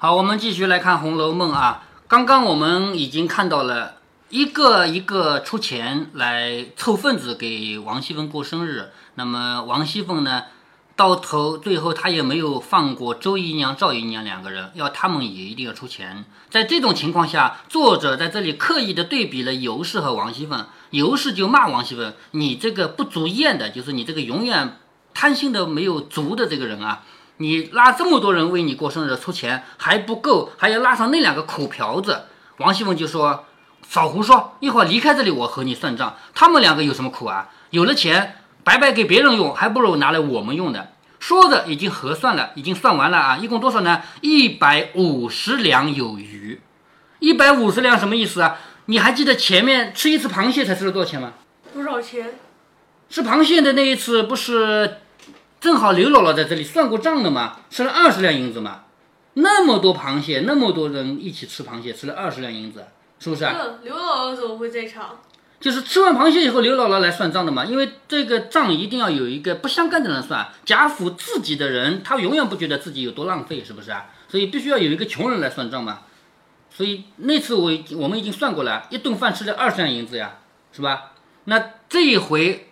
好，我们继续来看《红楼梦》啊。刚刚我们已经看到了一个一个出钱来凑份子给王熙凤过生日。那么王熙凤呢，到头最后她也没有放过周姨娘、赵姨娘两个人，要他们也一定要出钱。在这种情况下，作者在这里刻意的对比了尤氏和王熙凤。尤氏就骂王熙凤：“你这个不足厌的，就是你这个永远贪心的没有足的这个人啊。”你拉这么多人为你过生日出钱还不够，还要拉上那两个苦瓢子。王熙凤就说：“少胡说，一会儿离开这里，我和你算账。他们两个有什么苦啊？有了钱，白白给别人用，还不如拿来我们用的。”说着已经核算了，已经算完了啊，一共多少呢？一百五十两有余。一百五十两什么意思啊？你还记得前面吃一次螃蟹才吃了多少钱吗？多少钱？吃螃蟹的那一次不是？正好刘姥姥在这里算过账的嘛，吃了二十两银子嘛，那么多螃蟹，那么多人一起吃螃蟹，吃了二十两银子，是不是啊？刘姥姥怎么会在场？就是吃完螃蟹以后，刘姥姥来算账的嘛，因为这个账一定要有一个不相干的人算。贾府自己的人，他永远不觉得自己有多浪费，是不是啊？所以必须要有一个穷人来算账嘛。所以那次我我们已经算过了，一顿饭吃了二十两银子呀，是吧？那这一回。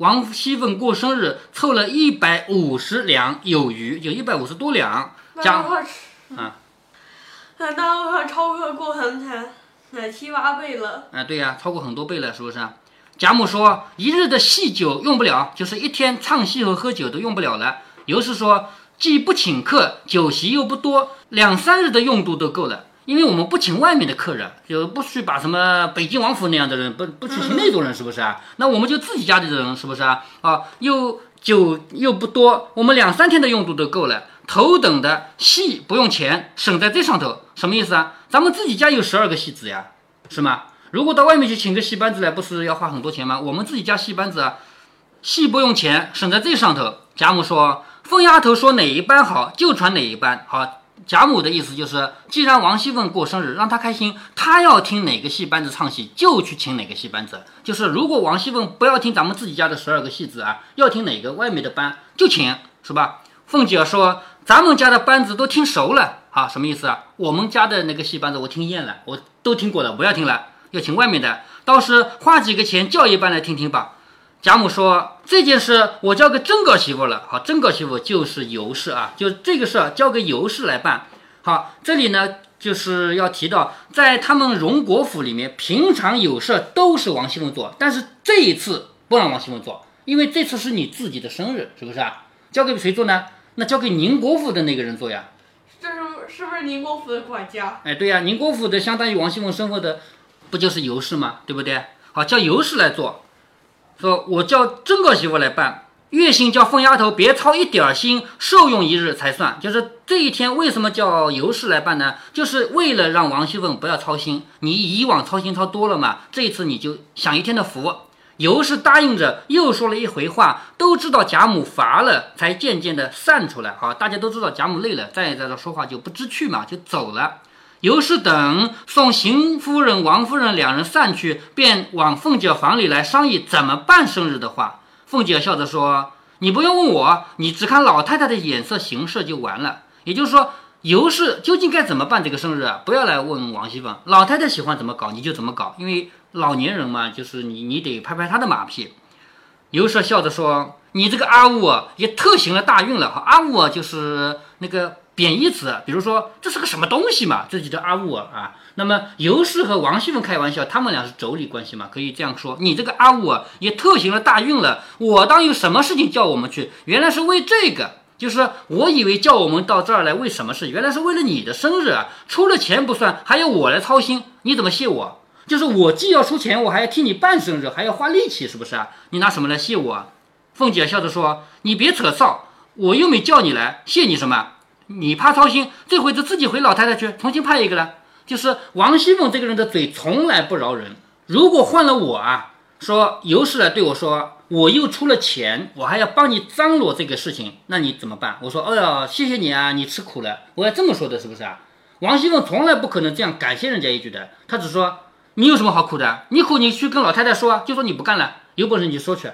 王熙凤过生日，凑了一百五十两有余，就一百五十多两。加啊，那当然超过过很惨，那七八倍了。啊，对呀，超过很多倍了，是不是？贾母说，一日的戏酒用不了，就是一天唱戏和喝酒都用不了了。尤氏说，既不请客，酒席又不多，两三日的用度都够了。因为我们不请外面的客人，就不去把什么北京王府那样的人，不不去请那种人，是不是啊？那我们就自己家的人，是不是啊？啊，又酒又不多，我们两三天的用度都够了。头等的戏不用钱，省在这上头，什么意思啊？咱们自己家有十二个戏子呀，是吗？如果到外面去请个戏班子来，不是要花很多钱吗？我们自己家戏班子啊，戏不用钱，省在这上头。贾母说：“疯丫头说哪一班好，就传哪一班好。”贾母的意思就是，既然王熙凤过生日，让她开心，她要听哪个戏班子唱戏，就去请哪个戏班子。就是如果王熙凤不要听咱们自己家的十二个戏子啊，要听哪个外面的班，就请，是吧？凤姐说，咱们家的班子都听熟了，啊，什么意思啊？我们家的那个戏班子我听厌了，我都听过了，不要听了，要请外面的，倒是花几个钱叫一班来听听吧。贾母说：“这件事我交给真个媳妇了。好，真个媳妇就是尤氏啊，就这个事儿交给尤氏来办。好，这里呢就是要提到，在他们荣国府里面，平常有事都是王熙凤做，但是这一次不让王熙凤做，因为这次是你自己的生日，是不是啊？交给谁做呢？那交给宁国府的那个人做呀。这是是不是宁国府的管家？哎，对呀，宁国府的相当于王熙凤身份的，不就是尤氏吗？对不对？好，叫尤氏来做。”说我叫真个媳妇来办，月薪叫凤丫头别操一点心，受用一日才算。就是这一天为什么叫尤氏来办呢？就是为了让王熙凤不要操心。你以往操心操多了嘛，这一次你就享一天的福。尤氏答应着，又说了一回话，都知道贾母乏了，才渐渐的散出来。好，大家都知道贾母累了，再在这说话就不知趣嘛，就走了。尤氏等送邢夫人、王夫人两人散去，便往凤姐房里来商议怎么办生日的话。凤姐笑着说：“你不用问我，你只看老太太的眼色行事就完了。也就是说，尤氏究竟该怎么办这个生日啊？不要来问王熙凤，老太太喜欢怎么搞你就怎么搞，因为老年人嘛，就是你你得拍拍她的马屁。”尤氏笑着说：“你这个阿雾啊，也特行了大运了哈。阿雾啊，就是那个。”贬义词，比如说这是个什么东西嘛？这就叫阿雾啊。那么尤氏和王熙凤开玩笑，他们俩是妯娌关系嘛？可以这样说，你这个阿雾啊，也特行了大运了。我当有什么事情叫我们去？原来是为这个，就是我以为叫我们到这儿来为什么事？原来是为了你的生日啊！出了钱不算，还要我来操心，你怎么谢我？就是我既要出钱，我还要替你办生日，还要花力气，是不是啊？你拿什么来谢我？凤姐笑着说：“你别扯臊，我又没叫你来，谢你什么？”你怕操心，这回就自己回老太太去，重新派一个了。就是王熙凤这个人的嘴从来不饶人。如果换了我啊，说尤氏来对我说，我又出了钱，我还要帮你张罗这个事情，那你怎么办？我说，哎呀，谢谢你啊，你吃苦了。我要这么说的，是不是啊？王熙凤从来不可能这样感谢人家一句的，她只说你有什么好苦的？你苦你去跟老太太说，就说你不干了，有本事你就说去。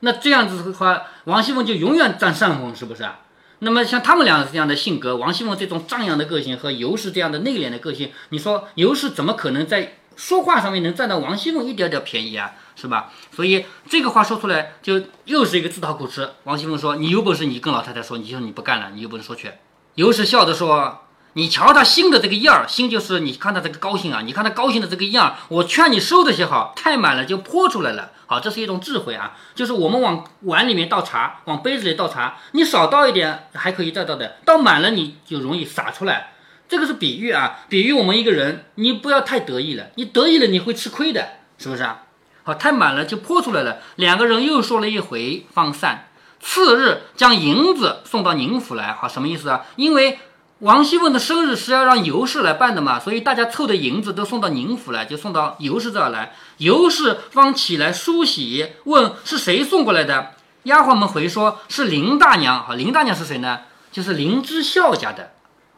那这样子的话，王熙凤就永远占上风，是不是啊？那么像他们俩这样的性格，王熙凤这种张扬的个性和尤氏这样的内敛的个性，你说尤氏怎么可能在说话上面能占到王熙凤一点点便宜啊？是吧？所以这个话说出来就又是一个自讨苦吃。王熙凤说：“你有本事你跟老太太说，你说你不干了，你有本事说去。”尤氏笑着说：“你瞧他心的这个样儿，心就是你看他这个高兴啊，你看他高兴的这个样儿，我劝你收着些好，太满了就泼出来了。好，这是一种智慧啊，就是我们往碗里面倒茶，往杯子里倒茶，你少倒一点还可以再倒的，倒满了你就容易洒出来。这个是比喻啊，比喻我们一个人，你不要太得意了，你得意了你会吃亏的，是不是啊？好，太满了就泼出来了。两个人又说了一回，方散。次日将银子送到宁府来。好，什么意思啊？因为王熙凤的生日是要让尤氏来办的嘛，所以大家凑的银子都送到宁府来，就送到尤氏这儿来。尤氏方起来梳洗，问是谁送过来的。丫鬟们回说是林大娘。好，林大娘是谁呢？就是林之孝家的，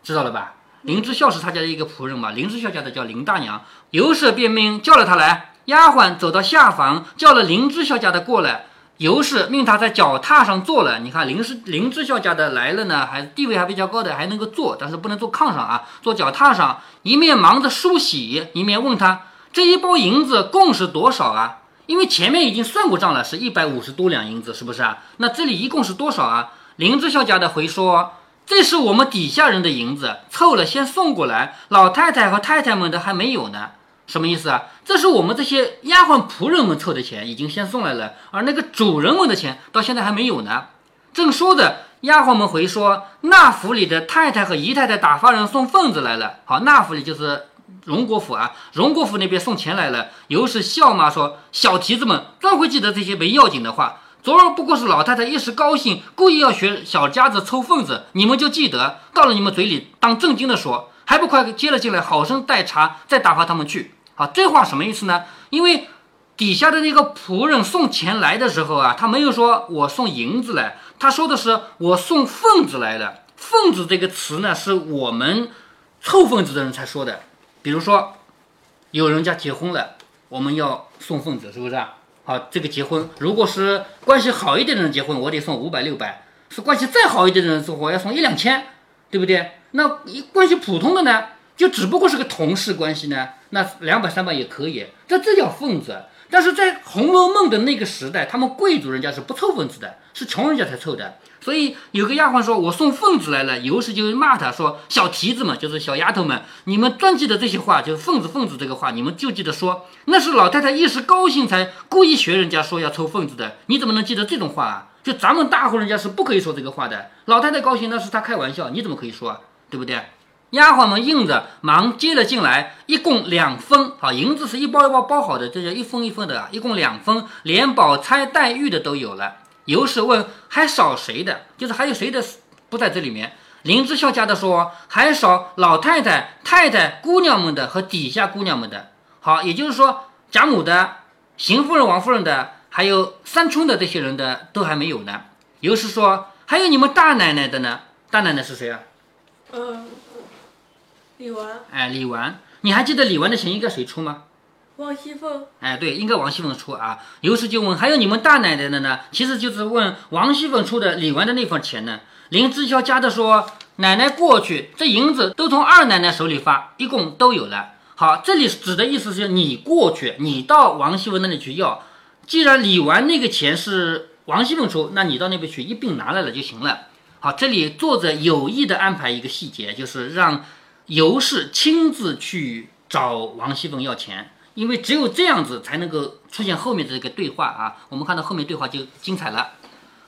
知道了吧？林之孝是他家的一个仆人嘛。林之孝家的叫林大娘。尤氏便命叫了他来。丫鬟走到下房，叫了林之孝家的过来。尤氏命他在脚踏上坐了。你看林氏林之孝家的来了呢，还地位还比较高的，还能够坐，但是不能坐炕上啊，坐脚踏上。一面忙着梳洗，一面问他这一包银子共是多少啊？因为前面已经算过账了，是一百五十多两银子，是不是啊？那这里一共是多少啊？林之孝家的回说，这是我们底下人的银子，凑了先送过来，老太太和太太们的还没有呢。什么意思啊？这是我们这些丫鬟仆人们凑的钱，已经先送来了，而那个主人们的钱到现在还没有呢。正说着，丫鬟们回说，那府里的太太和姨太太打发人送份子来了。好，那府里就是荣国府啊，荣国府那边送钱来了。尤氏笑骂说：“小蹄子们专会记得这些没要紧的话。昨儿不过是老太太一时高兴，故意要学小家子抽份子，你们就记得，到了你们嘴里当正经的说，还不快接了进来，好生待茶，再打发他们去。”好，这话什么意思呢？因为底下的那个仆人送钱来的时候啊，他没有说我送银子来，他说的是我送份子来的。份子这个词呢，是我们凑份子的人才说的。比如说，有人家结婚了，我们要送份子，是不是啊？好，这个结婚如果是关系好一点的人结婚，我得送五百六百；是关系再好一点的人送，我要送一两千，对不对？那关系普通的呢？就只不过是个同事关系呢，那两百三百也可以，这这叫份子。但是在《红楼梦》的那个时代，他们贵族人家是不凑份子的，是穷人家才凑的。所以有个丫鬟说：“我送份子来了。”尤氏就骂他说：“小蹄子们，就是小丫头们，你们专记得这些话，就是份子份子这个话，你们就记得说，那是老太太一时高兴才故意学人家说要凑份子的。你怎么能记得这种话啊？就咱们大户人家是不可以说这个话的。老太太高兴那是她开玩笑，你怎么可以说啊？对不对？”丫鬟们应着，忙接了进来，一共两分。好，银子是一包一包包好的，这叫一分一分的啊，一共两分，连宝钗、黛玉的都有了。尤氏问：“还少谁的？就是还有谁的不在这里面？”林之孝家的说：“还少老太太、太太、姑娘们的和底下姑娘们的。好，也就是说，贾母的、邢夫人、王夫人的，还有三春的这些人的都还没有呢。”尤氏说：“还有你们大奶奶的呢？大奶奶是谁啊？”嗯。李纨，哎，李纨，你还记得李纨的钱应该谁出吗？王熙凤，哎，对，应该王熙凤出啊。尤氏就问，还有你们大奶奶的呢？其实就是问王熙凤出的李纨的那份钱呢。林之孝家的说，奶奶过去，这银子都从二奶奶手里发，一共都有了。好，这里指的意思是你过去，你到王熙凤那里去要。既然李纨那个钱是王熙凤出，那你到那边去一并拿来了就行了。好，这里作者有意的安排一个细节，就是让。尤氏亲自去找王熙凤要钱，因为只有这样子才能够出现后面的这个对话啊。我们看到后面对话就精彩了。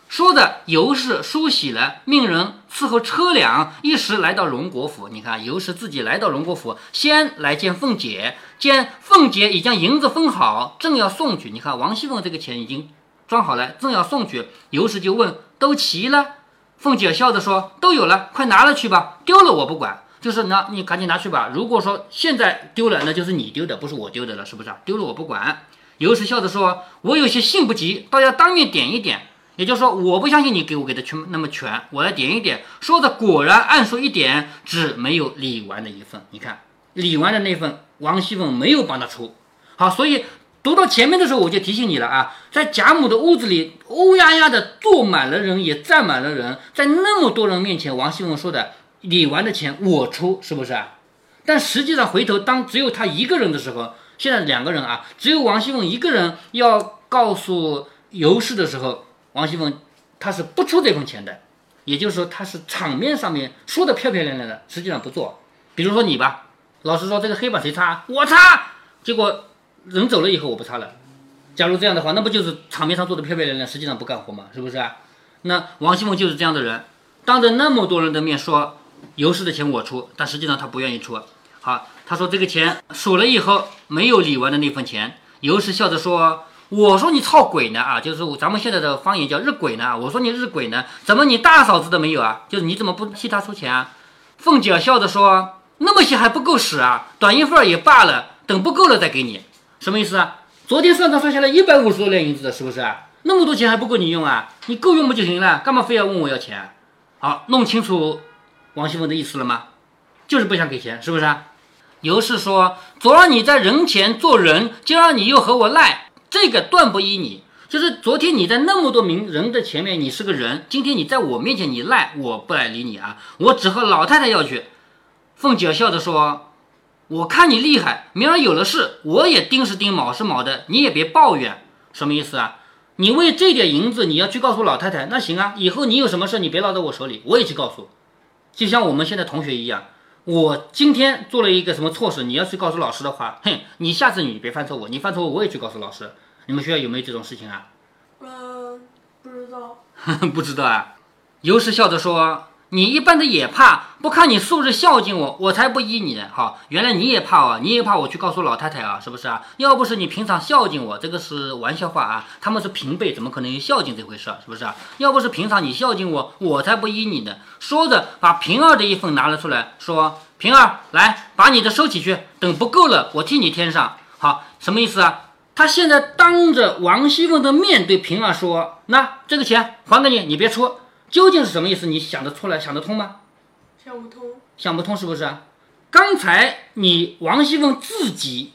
说的尤氏梳洗了，命人伺候车辆，一时来到荣国府。你看，尤氏自己来到荣国府，先来见凤姐，见凤姐已将银子分好，正要送去。你看，王熙凤这个钱已经装好了，正要送去。尤氏就问：“都齐了？”凤姐笑着说：“都有了，快拿了去吧，丢了我不管。”就是呢你赶紧拿去吧。如果说现在丢了，那就是你丢的，不是我丢的了，是不是啊？丢了我不管。尤氏笑着说：“我有些信不及，倒要当面点一点。也就是说，我不相信你给我给的全那么全，我来点一点。”说着，果然按数一点，只没有李纨的一份。你看，李纨的那份，王熙凤没有帮他出。好，所以读到前面的时候，我就提醒你了啊，在贾母的屋子里，乌压压的坐满了人，也站满了人，在那么多人面前，王熙凤说的你玩的钱我出，是不是啊？但实际上回头当只有他一个人的时候，现在两个人啊，只有王熙凤一个人要告诉尤氏的时候，王熙凤她是不出这份钱的，也就是说，她是场面上面说的漂漂亮亮的，实际上不做。比如说你吧，老师说这个黑板谁擦？我擦，结果。人走了以后我不擦了，假如这样的话，那不就是场面上做的漂漂亮亮，实际上不干活嘛，是不是啊？那王熙凤就是这样的人，当着那么多人的面说尤氏的钱我出，但实际上他不愿意出。好，他说这个钱数了以后没有李纨的那份钱，尤氏笑着说：“我说你操鬼呢啊，就是咱们现在的方言叫日鬼呢。我说你日鬼呢，怎么你大嫂子的没有啊？就是你怎么不替他出钱啊？”凤姐笑着说：“那么些还不够使啊，短一份也罢了，等不够了再给你。”什么意思啊？昨天算账算下来一百五十多两银子的，是不是啊？那么多钱还不够你用啊？你够用不就行了？干嘛非要问我要钱？好，弄清楚王熙凤的意思了吗？就是不想给钱，是不是啊？尤氏说：“昨儿你在人前做人，今儿你又和我赖，这个断不依你。就是昨天你在那么多名人的前面你是个人，今天你在我面前你赖，我不来理你啊！我只和老太太要去。”凤姐笑着说。我看你厉害，明儿有了事，我也丁是丁，卯是卯的，你也别抱怨，什么意思啊？你为这点银子，你要去告诉老太太，那行啊，以后你有什么事，你别落在我手里，我也去告诉。就像我们现在同学一样，我今天做了一个什么错事，你要去告诉老师的话，哼，你下次你别犯错误，你犯错误我也去告诉老师。你们学校有没有这种事情啊？嗯，不知道。不知道啊。尤氏笑着说。你一般的也怕，不看你素日孝敬我，我才不依你呢。好，原来你也怕啊，你也怕我去告诉老太太啊，是不是啊？要不是你平常孝敬我，这个是玩笑话啊。他们是平辈，怎么可能有孝敬这回事？是不是啊？要不是平常你孝敬我，我才不依你呢。说着，把平儿的一份拿了出来，说：“平儿，来，把你的收起去，等不够了，我替你添上。”好，什么意思啊？他现在当着王熙凤的面对平儿说：“那这个钱还给你，你别出。”究竟是什么意思？你想得出来、想得通吗？想不通，想不通是不是？刚才你王熙凤自己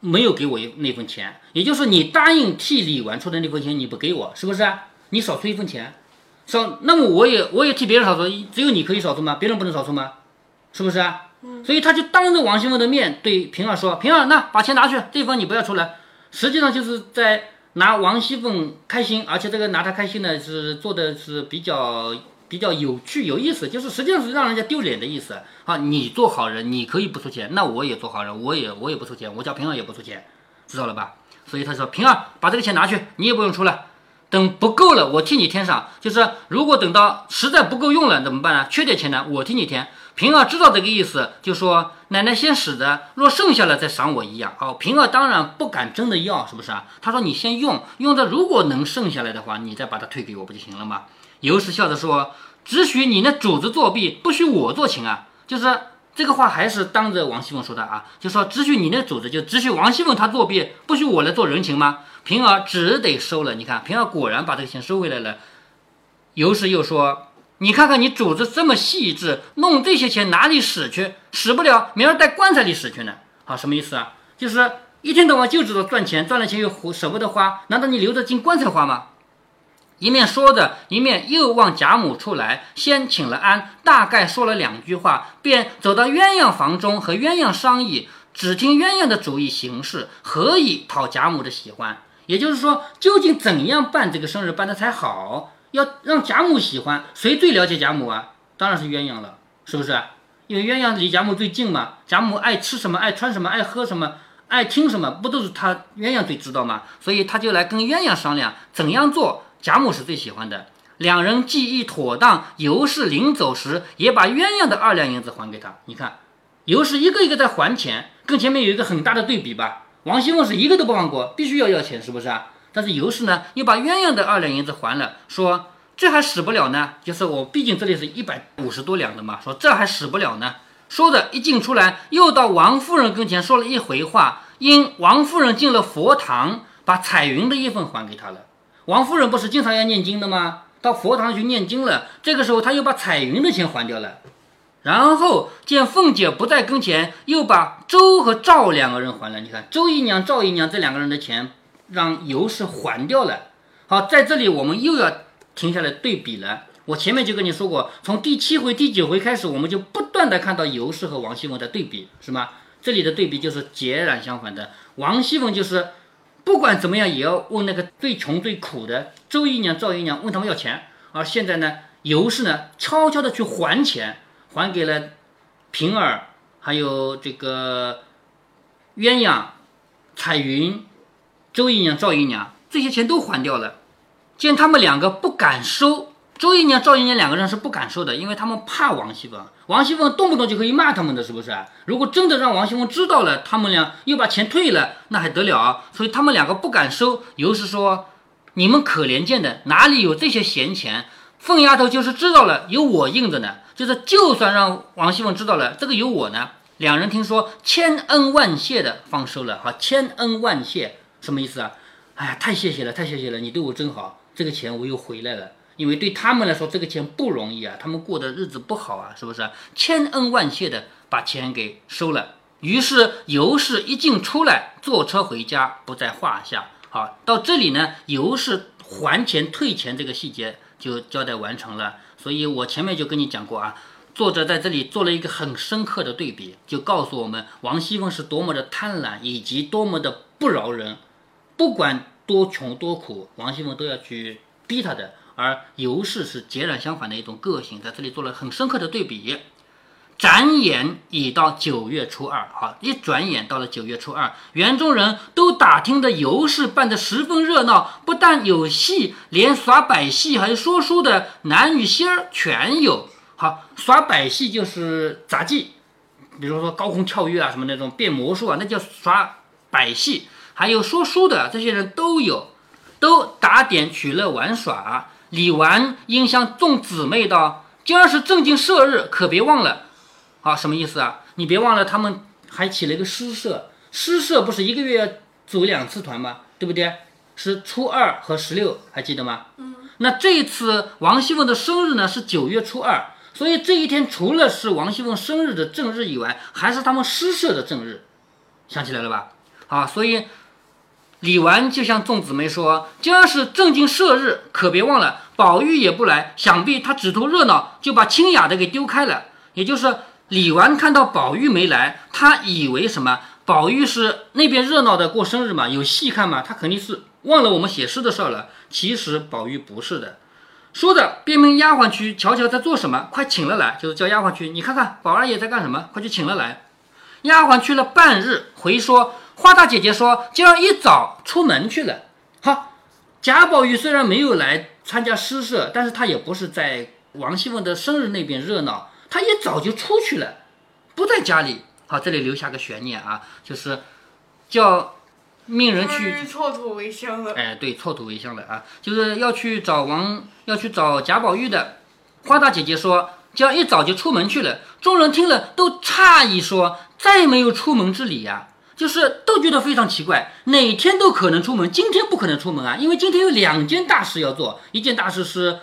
没有给我那份钱，也就是你答应替李纨出的那份钱，你不给我，是不是？你少出一份钱，少，那么我也我也替别人少出，只有你可以少出吗？别人不能少出吗？是不是啊？嗯。所以他就当着王熙凤的面对平儿说：“平儿，那把钱拿去，这份你不要出来。”实际上就是在。拿王熙凤开心，而且这个拿她开心呢，是做的是比较比较有趣有意思，就是实际上是让人家丢脸的意思啊！你做好人，你可以不出钱，那我也做好人，我也我也不出钱，我叫平儿也不出钱，知道了吧？所以他说平儿把这个钱拿去，你也不用出来，等不够了我替你添上，就是如果等到实在不够用了怎么办呢？缺点钱呢，我替你添。平儿知道这个意思，就说奶奶先使着，若剩下了再赏我一样。哦，平儿当然不敢真的要，是不是啊？他说你先用，用着如果能剩下来的话，你再把它退给我不就行了吗？尤氏笑着说：“只许你那主子作弊，不许我做情啊。”就是这个话还是当着王熙凤说的啊，就说只许你那主子，就只许王熙凤她作弊，不许我来做人情吗？平儿只得收了。你看，平儿果然把这个钱收回来了。尤氏又说。你看看你主子这么细致，弄这些钱哪里使去？使不了，明儿带棺材里使去呢。好，什么意思啊？就是一天到晚就知道赚钱，赚了钱又舍不得花，难道你留着进棺材花吗？一面说着，一面又望贾母出来，先请了安，大概说了两句话，便走到鸳鸯房中和鸳鸯商议，只听鸳鸯的主意行事，何以讨贾母的喜欢？也就是说，究竟怎样办这个生日办的才好？要让贾母喜欢，谁最了解贾母啊？当然是鸳鸯了，是不是？因为鸳鸯离贾母最近嘛。贾母爱吃什么，爱穿什么，爱喝什么，爱听什么，不都是他鸳鸯最知道吗？所以他就来跟鸳鸯商量怎样做，贾母是最喜欢的。两人计议妥当，尤氏临走时也把鸳鸯的二两银子还给他。你看，尤氏一个一个在还钱，跟前面有一个很大的对比吧？王熙凤是一个都不放过，必须要要钱，是不是啊？但是尤氏呢，又把鸳鸯的二两银子还了，说这还使不了呢。就是我毕竟这里是一百五十多两的嘛，说这还使不了呢。说着一进出来，又到王夫人跟前说了一回话。因王夫人进了佛堂，把彩云的一份还给他了。王夫人不是经常要念经的吗？到佛堂去念经了，这个时候他又把彩云的钱还掉了。然后见凤姐不在跟前，又把周和赵两个人还了。你看，周姨娘、赵姨娘这两个人的钱，让尤氏还掉了。好，在这里我们又要停下来对比了。我前面就跟你说过，从第七回、第九回开始，我们就不断的看到尤氏和王熙凤的对比，是吗？这里的对比就是截然相反的。王熙凤就是不管怎么样也要问那个最穷最苦的周姨娘、赵姨娘，问他们要钱。而现在呢，尤氏呢，悄悄的去还钱，还给了平儿，还有这个鸳鸯、彩云、周姨娘、赵姨娘，这些钱都还掉了。见他们两个不敢收。周姨娘、赵姨娘两个人是不敢收的，因为他们怕王熙凤。王熙凤动不动就可以骂他们的，是不是？如果真的让王熙凤知道了，他们俩又把钱退了，那还得了啊？所以他们两个不敢收。尤氏说：“你们可怜见的，哪里有这些闲钱？凤丫头就是知道了，有我应着呢。就是就算让王熙凤知道了，这个有我呢。两人听说，千恩万谢的方收了。哈，千恩万谢什么意思啊？哎呀，太谢谢了，太谢谢了，你对我真好，这个钱我又回来了。”因为对他们来说，这个钱不容易啊，他们过的日子不好啊，是不是？千恩万谢的把钱给收了。于是尤氏一进出来，坐车回家不在话下。好，到这里呢，尤氏还钱退钱这个细节就交代完成了。所以我前面就跟你讲过啊，作者在这里做了一个很深刻的对比，就告诉我们王熙凤是多么的贪婪，以及多么的不饶人，不管多穷多苦，王熙凤都要去逼他的。而尤氏是截然相反的一种个性，在这里做了很深刻的对比。转眼已到九月初二，好，一转眼到了九月初二，园中人都打听的尤氏办得十分热闹，不但有戏，连耍百戏还有说书的男女仙儿全有。好，耍百戏就是杂技，比如说高空跳跃啊，什么那种变魔术啊，那叫耍百戏。还有说书的这些人都有，都打点取乐玩耍。李纨应向众姊妹道：“今儿是正经社日，可别忘了。”啊，什么意思啊？你别忘了，他们还起了一个诗社。诗社不是一个月要组两次团吗？对不对？是初二和十六，还记得吗？嗯。那这一次王熙凤的生日呢？是九月初二，所以这一天除了是王熙凤生日的正日以外，还是他们诗社的正日。想起来了吧？啊，所以。李纨就向众姊妹说：“今儿是正经射日，可别忘了。宝玉也不来，想必他只图热闹，就把清雅的给丢开了。也就是李纨看到宝玉没来，他以为什么？宝玉是那边热闹的过生日嘛，有戏看嘛，他肯定是忘了我们写诗的事儿了。其实宝玉不是的。说着，便命丫鬟去瞧瞧在做什么，快请了来。就是叫丫鬟去，你看看宝二爷在干什么，快去请了来。丫鬟去了半日，回说。”花大姐姐说：“今儿一早出门去了。”好，贾宝玉虽然没有来参加诗社，但是他也不是在王熙凤的生日那边热闹，他一早就出去了，不在家里。好，这里留下个悬念啊，就是叫命人去错土为乡了。哎，对，错土为香了啊，就是要去找王，要去找贾宝玉的。花大姐姐说：“今儿一早就出门去了。”众人听了都诧异，说：“再没有出门之理呀。”就是都觉得非常奇怪，哪天都可能出门，今天不可能出门啊，因为今天有两件大事要做，一件大事是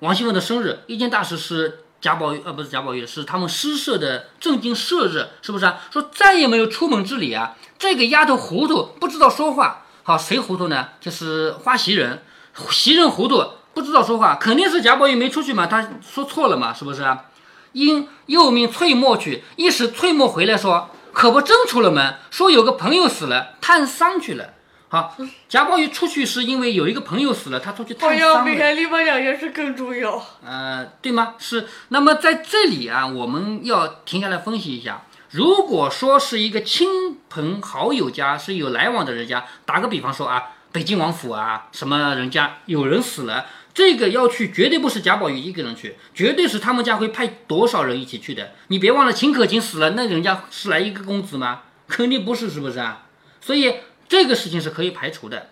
王熙凤的生日，一件大事是贾宝玉，呃，不是贾宝玉，是他们诗社的正经社日，是不是啊？说再也没有出门之理啊，这个丫头糊涂，不知道说话。好，谁糊涂呢？就是花袭人，袭人糊涂，不知道说话，肯定是贾宝玉没出去嘛，他说错了嘛，是不是啊？因又命翠墨去，一时翠墨回来说。可不真出了门，说有个朋友死了，探丧去了。好，贾宝玉出去是因为有一个朋友死了，他出去探丧了。比看另外两件事更重要。呃，对吗？是。那么在这里啊，我们要停下来分析一下。如果说是一个亲朋好友家是有来往的人家，打个比方说啊，北京王府啊，什么人家有人死了。这个要去，绝对不是贾宝玉一个人去，绝对是他们家会派多少人一起去的。你别忘了，秦可卿死了，那人家是来一个公子吗？肯定不是，是不是啊？所以这个事情是可以排除的。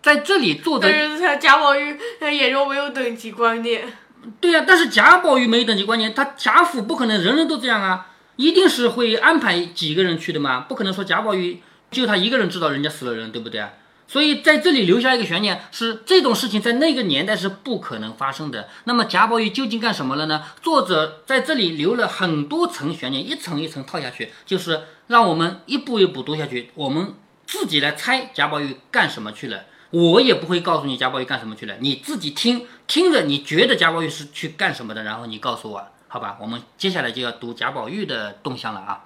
在这里做的，但是贾宝玉他眼中没有等级观念。对呀，但是贾宝玉没等级观念，他贾府不可能人人都这样啊，一定是会安排几个人去的嘛，不可能说贾宝玉就他一个人知道人家死了人，对不对？所以在这里留下一个悬念，是这种事情在那个年代是不可能发生的。那么贾宝玉究竟干什么了呢？作者在这里留了很多层悬念，一层一层套下去，就是让我们一步一步读下去，我们自己来猜贾宝玉干什么去了。我也不会告诉你贾宝玉干什么去了，你自己听听着，你觉得贾宝玉是去干什么的，然后你告诉我，好吧？我们接下来就要读贾宝玉的动向了啊。